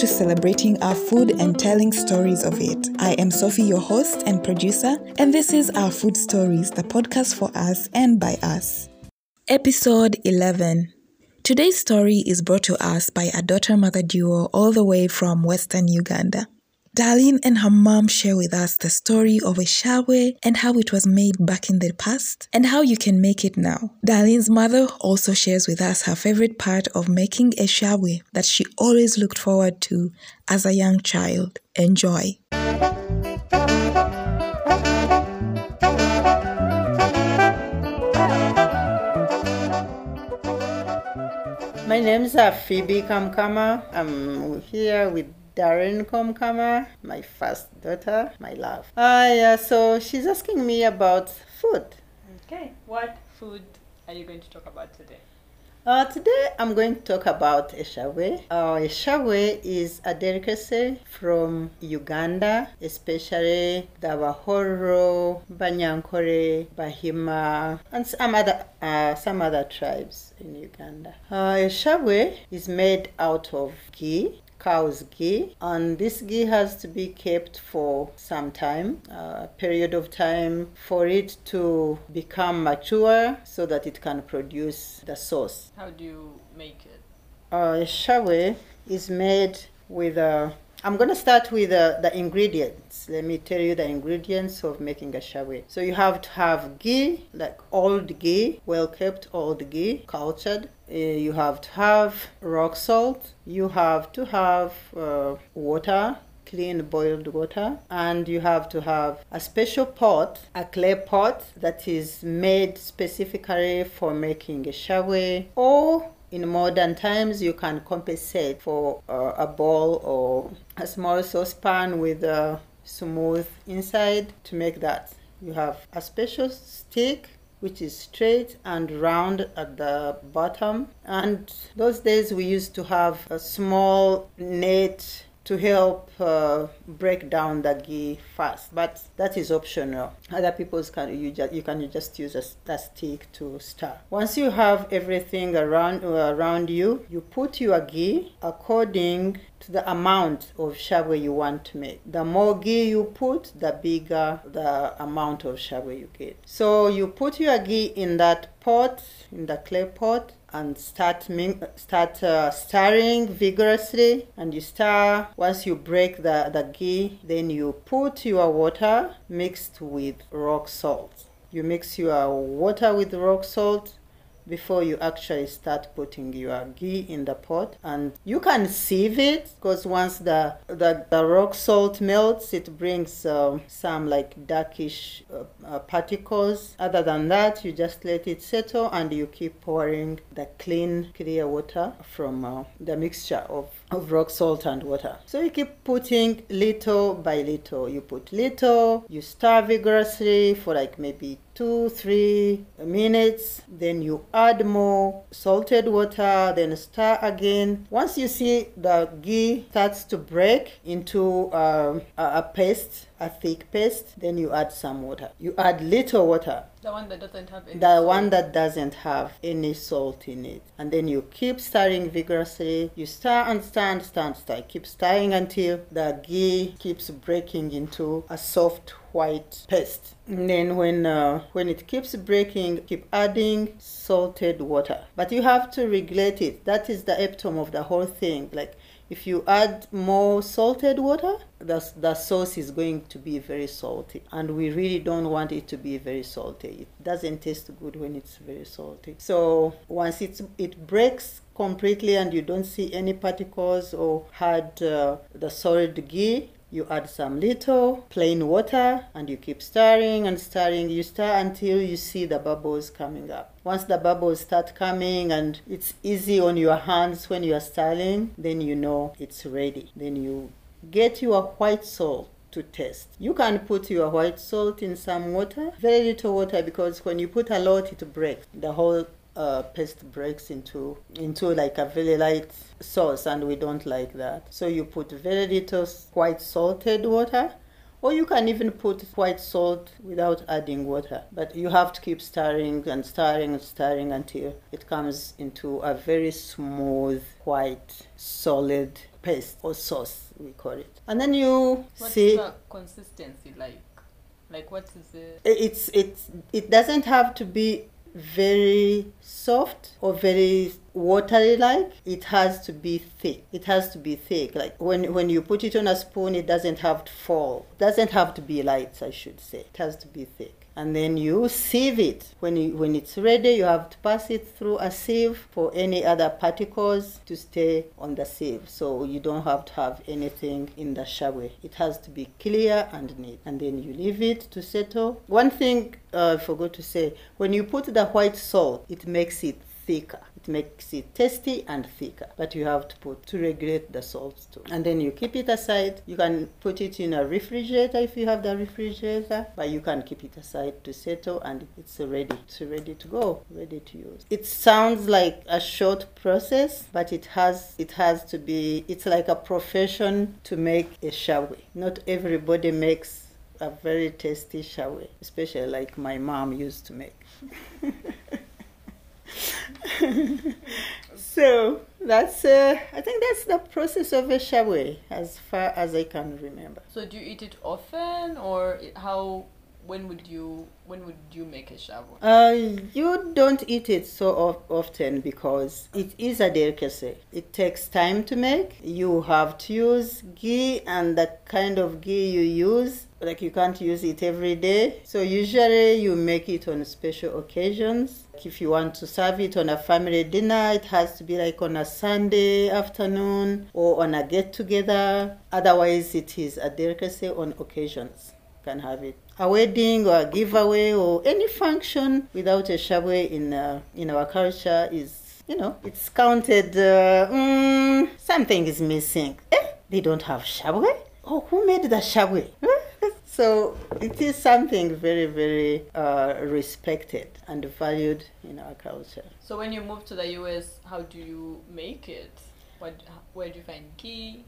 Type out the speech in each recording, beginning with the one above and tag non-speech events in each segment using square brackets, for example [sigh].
to celebrating our food and telling stories of it. I am Sophie, your host and producer, and this is Our Food Stories, the podcast for us and by us. Episode 11. Today's story is brought to us by a daughter mother duo all the way from Western Uganda. Darlyne and her mom share with us the story of a shabwe and how it was made back in the past and how you can make it now. Darlyne's mother also shares with us her favorite part of making a shabwe that she always looked forward to as a young child. Enjoy. My name is Phoebe Komukama. I'm here with Darlyne Komukama, my first daughter, my love. Ah, yeah, so she's asking me about food. Okay, what food are you going to talk about today? Uh, today I'm going to talk about eshabwe. Uh, eshabwe is a delicacy from Uganda, especially the Bahoro, Banyankore, Bahima, and some other uh, some other tribes in Uganda. Uh, eshabwe is made out of ghee, cow's ghee and this ghee has to be kept for some time a period of time for it to become mature so that it can produce the sauce How do you make it? uh, shabwe is made with a I'm going to start with uh, the ingredients. Let me tell you the ingredients of making a shabwe. So you have to have ghee, like old ghee, well kept old ghee, cultured. Uh, you have to have rock salt. You have to have uh, water, clean boiled water and you have to have a special pot a clay pot that is made specifically for making a shabwe or in modern times you can compensate for uh, a bowl or a small saucepan with a smooth inside to make that you have a special stick which is straight and round at the bottom. And those days we used to have a small net to help uh, break down the ghee fast but that is optional. Other people can you just you can just use a, a stick to stir. Once you have everything around uh, around you you put your ghee according to the amount of shabwe you want to make. The more ghee you put the bigger the amount of shabwe you get. So you put your ghee in that pot in the clay pot and start start uh, stirring vigorously. And you stir once you break the, the ghee then you put your water mixed with rock salt. You mix your water with rock salt before you actually start putting your ghee in the pot and you can sieve it because once the, the, the rock salt melts it brings um, some like darkish uh, uh, particles other than that you just let it settle and you keep pouring the clean clear water from uh, the mixture of of rock salt and water. So you keep putting little by little. You put little, you stir vigorously for like maybe two, three minutes. Then you add more salted water, then stir again. Once you see the ghee starts to break into um, a, a paste, a thick paste, then you add some water. You add little water The one that doesn't have any. the salt. one that doesn't have any salt in it. And then you keep stirring vigorously. You stir and stir and stir and stir. Keep stirring until the ghee keeps breaking into a soft white paste. And then when uh, when it keeps breaking, keep adding salted water. But you have to regulate it. That is the epitome of the whole thing. Like if you add more salted water, the, the sauce is going to be very salty. And we really don't want it to be very salty. It doesn't taste good when it's very salty. So once it's, it breaks completely and you don't see any particles or had uh, the solid ghee, you add some little plain water and you keep stirring and stirring. You stir until you see the bubbles coming up. Once the bubbles start coming and it's easy on your hands when you are stirring, then you know it's ready. Then you get your white salt to taste. You can put your white salt in some water, very little water, because when you put a lot, it breaks. The whole uh, paste breaks into into like a very light sauce, and we don't like that. So you put very little white salted water. Or you can even put white salt without adding water. But you have to keep stirring and stirring and stirring until it comes into a very smooth, white, solid paste or sauce, we call it. And then you What's see the consistency like? Like what is it? it's it's it doesn't have to be very soft or very watery like it has to be thick. It has to be thick. Like when when you put it on a spoon it doesn't have to fall. It doesn't have to be light i should say. It has to be thick and then you sieve it. When you, when it's ready you have to pass it through a sieve for any other particles to stay on the sieve. So you don't have to have anything in the shabwe it has to be clear and neat and then you leave it to settle. One thing uh, i forgot to say when you put the white salt it makes it thicker. It makes it tasty and thicker. But you have to put to regulate the salt too. And then you keep it aside. You can put it in a refrigerator if you have the refrigerator but you can keep it aside to settle and it's ready it's ready to go ready to use. It sounds like a short process but it has it has to be it's like a profession to make a shabwe not everybody makes a very tasty shabwe especially like my mom used to make [laughs] [laughs] so that's uh, I think that's the process of a shabwe as far as I can remember. So do you eat it often or how? When would you when would you make a shabwe? Uh, you don't eat it so of- often because it is a delicacy. It takes time to make. You have to use ghee, and the kind of ghee you use, like you can't use it every day. So usually you make it on special occasions. If you want to serve it on a family dinner, it has to be like on a Sunday afternoon or on a get together. Otherwise, it is a delicacy on occasions. You can have it a wedding or a giveaway or any function without a shabwe in uh, in our culture is you know it's counted uh, mm, something is missing eh they don't have shabwe oh who made the shabwe so it is something very very uh, respected and valued in our culture So when you move to the US, how do you make it? What, where do you find ghee?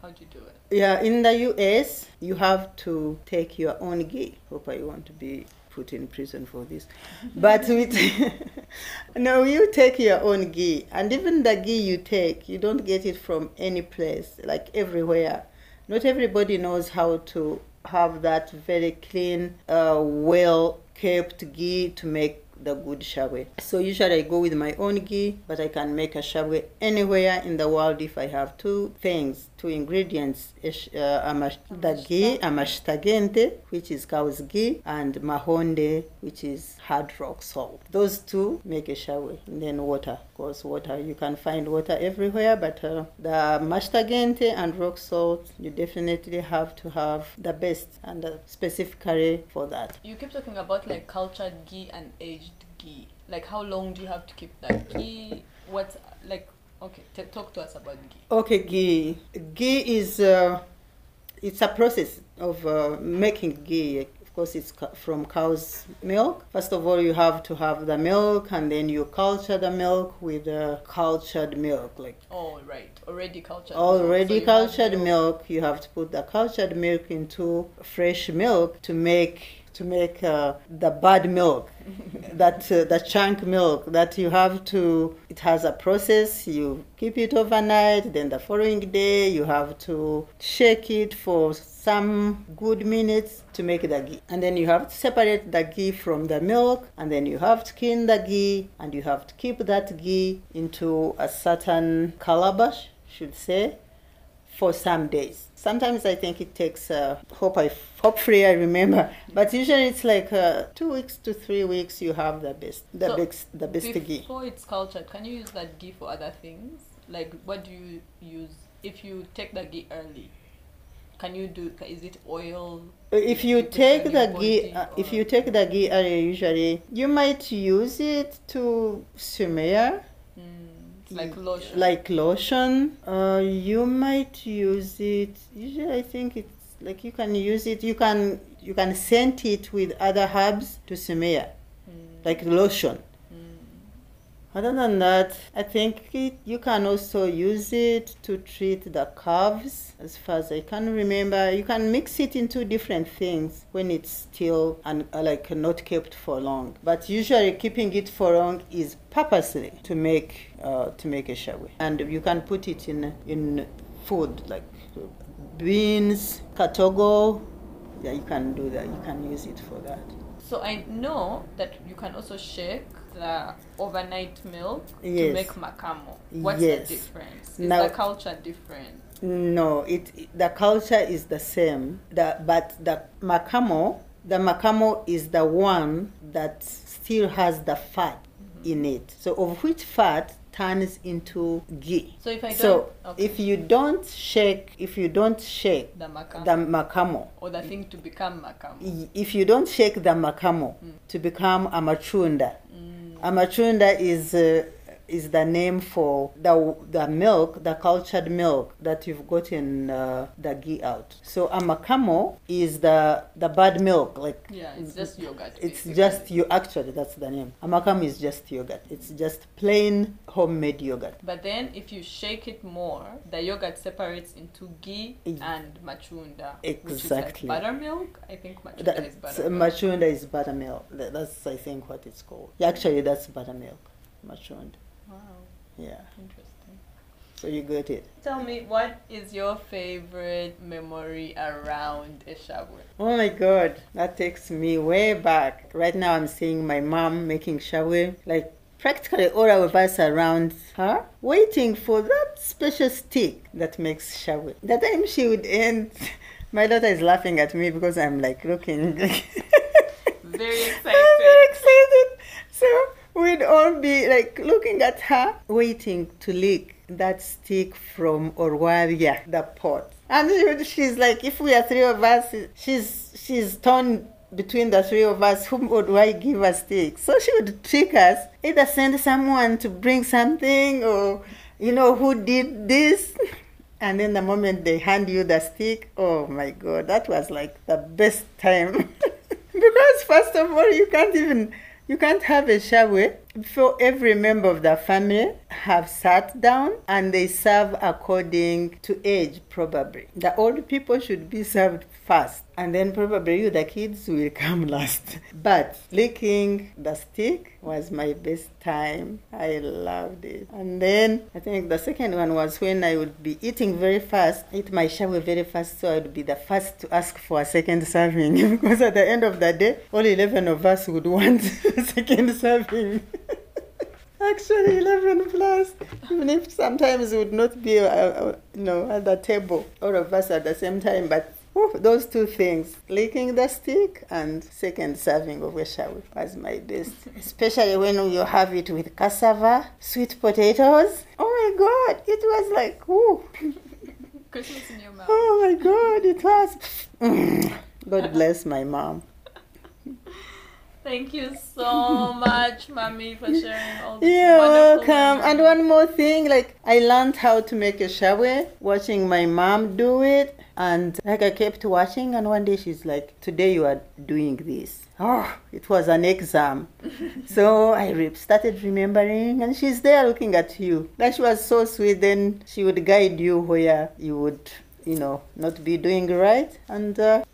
How do you do it? Yeah, in the US, you have to take your own ghee. Hope I want to be put in prison for this. [laughs] But with [laughs] no, you take your own ghee, and even the ghee you take, you don't get it from any place, like everywhere. Not everybody knows how to have that very clean, uh, well kept ghee to make the good shabwe. So usually I go with my own ghee, but I can make a shabwe anywhere in the world if I have two things, two ingredients, uh, the ghee, amashtagente, which is cow's ghee, and mahonde, which is hard rock salt. Those two make a shabwe. And then water, course, water. You can find water everywhere, but uh, the mashtagente and rock salt, you definitely have to have the best, and uh, specifically for that. You keep talking about like cultured ghee and aged ghee. Like how long do you have to keep that ghee? What's like? Okay, t- talk to us about ghee. Okay, ghee. Ghee is uh, it's a process of uh, making ghee. Course, it's from cow's milk. First of all, you have to have the milk, and then you culture the milk with the cultured milk, like Oh right, already cultured. milk. So already you have cultured milk. You have to put the cultured milk into fresh milk to make to make uh, the bad milk [laughs] that uh, the chunk milk that you have to it has a process. You keep it overnight then the following day you have to shake it for some good minutes to make the ghee. And then you have to separate the ghee from the milk and then you have to clean the ghee and you have to keep that ghee into a certain calabash should say for some days. Sometimes I think it takes. Uh, hope I hopefully I remember, but usually it's like uh, two weeks to three weeks. You have the best, the So, best, the best ghee. Before it's cultured, can you use that ghee for other things? Like what do you use if you take the ghee early? Can you do? Is it oil? If you You take the ghee, uh, if you take the ghee early, usually you might use it to smear like lotion. like lotion. Uh, you might use it. Usually, I think it's like you can use it. You can you can scent it with other herbs to smear, Mm, like lotion. Other than that, I think it, you can also use it to treat the calves. As far as I can remember, you can mix it into different things when it's still and uh, like not kept for long. But usually, keeping it for long is purposely to make uh, to make a shabwe, and you can put it in in food like beans, katogo. Yeah, you can do that. You can use it for that. So I know that you can also shake the overnight milk to make makamo. What's Yes. the difference? Is Now- the culture different? No, it the culture is the same. The, but the makamo, the makamo is the one that still has the fat mm-hmm. in it. So of which fat turns into ghee. So if I don't- okay. if you don't shake, if you don't shake The makamo. the makamo, or the thing to become makamo. if you don't shake the makamo mm. to become a machunda, a machunda is uh, is the name for the the milk, the cultured milk that you've gotten uh, the ghee out. So a makamo is the the bad milk, like Yeah, it's just yogurt. it's basically. just you. Actually, that's the name. A makamo is just yogurt. It's just plain homemade yogurt. But then if you shake it more, the yogurt separates into ghee and machunda. Exactly. Which is like buttermilk. I think machunda That, is buttermilk. machunda is buttermilk. That's I think what it's called. Yeah, actually, that's buttermilk. Machunda. Wow, Yeah. interesting. So you got it. Tell me, what is your favorite memory around a shabwe? Oh my god, that takes me way back. Right now I'm seeing my mom making shabwe, like practically all of us around her, waiting for that special stick that makes shabwe. The time she would end, [laughs] my daughter is laughing at me because I'm like looking. [laughs] Very I'm excited. very excited. So we'd all be like looking at her, waiting to lick that stick from Orwaria, the pot. And she's like, if we are three of us, she's she's torn between the three of us. Whom would I give a stick? So she would trick us, either send someone to bring something, or you know who did this. [laughs] And then the moment they hand you the stick, oh my god, that was like the best time. [laughs] because first of all, you can't even you can't have a shabwe before every member of the family have sat down and they serve according to age probably. The old people should be served first and then probably you the kids will come [laughs] last. But licking the stick was my best time. I loved it. And then I think the second one was when I would be eating very fast, eat my shabwe very fast, so I would be the first to ask for a second serving [laughs] because at the end of the day, all 11 of us would [laughs] want a second serving. Actually, 11 plus, even if sometimes it would not be, uh, uh, at the table, all of us at the same time, but whew, those two things, licking the stick and second serving of a shabwe was my best. Especially when you have it with cassava, sweet potatoes. Oh my God, it was like, whoo. Christmas in your mouth. Oh my God, it was. [laughs] God bless my mom. Thank you so much, mommy, for sharing all this. You're wonderful welcome. And one more thing, like I learned how to make a shabwe watching my mom do it. And like I kept watching, and one day she's like, Today you are doing this. Oh, it was an exam. [laughs] so I re- started remembering, and she's there looking at you. That she was so sweet. Then she would guide you where you would, you know, not be doing right. And uh,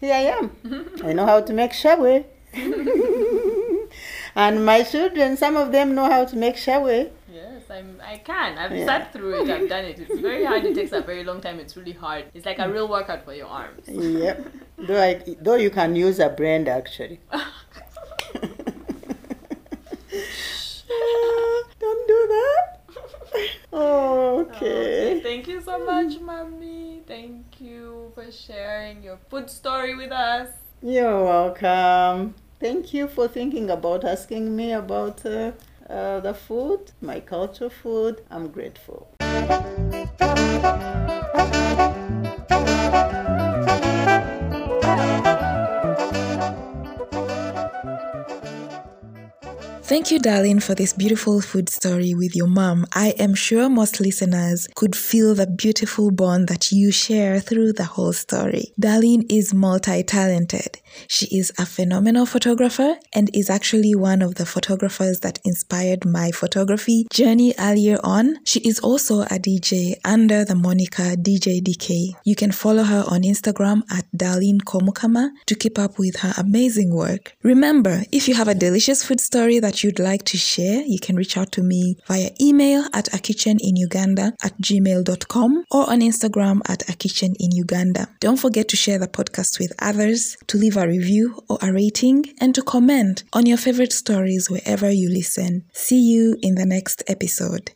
here I am. [laughs] I know how to make shabwe. [laughs] and my children, some of them know how to make shabwe. Yes, I'm. I can. I've Yeah. sat through it. I've done it. It's very hard. It takes a very long time. It's really hard. It's like a real workout for your arms. Yep. [laughs] Though, I, though you can use a brand actually. [laughs] Don't do that. Oh, okay. Thank you so much, mommy. Thank you for sharing your food story with us. You're welcome. Thank you for thinking about asking me about uh, uh, the food, my culture food. I'm grateful. Thank you, Darlyne, for this beautiful food story with your mom. I am sure most listeners could feel the beautiful bond that you share through the whole story. Darlyne is multi talented. She is a phenomenal photographer and is actually one of the photographers that inspired my photography journey earlier on. She is also a DJ under the moniker DJ DK. You can follow her on Instagram at Darlyne Komukama to keep up with her amazing work. Remember, if you have a delicious food story that you'd like to share, you can reach out to me via email at a kitchen in Uganda at gmail.com or on Instagram at a kitchen in Uganda. Don't forget to share the podcast with others, to leave a review or a rating, and to comment on your favorite stories wherever you listen. See you in the next episode.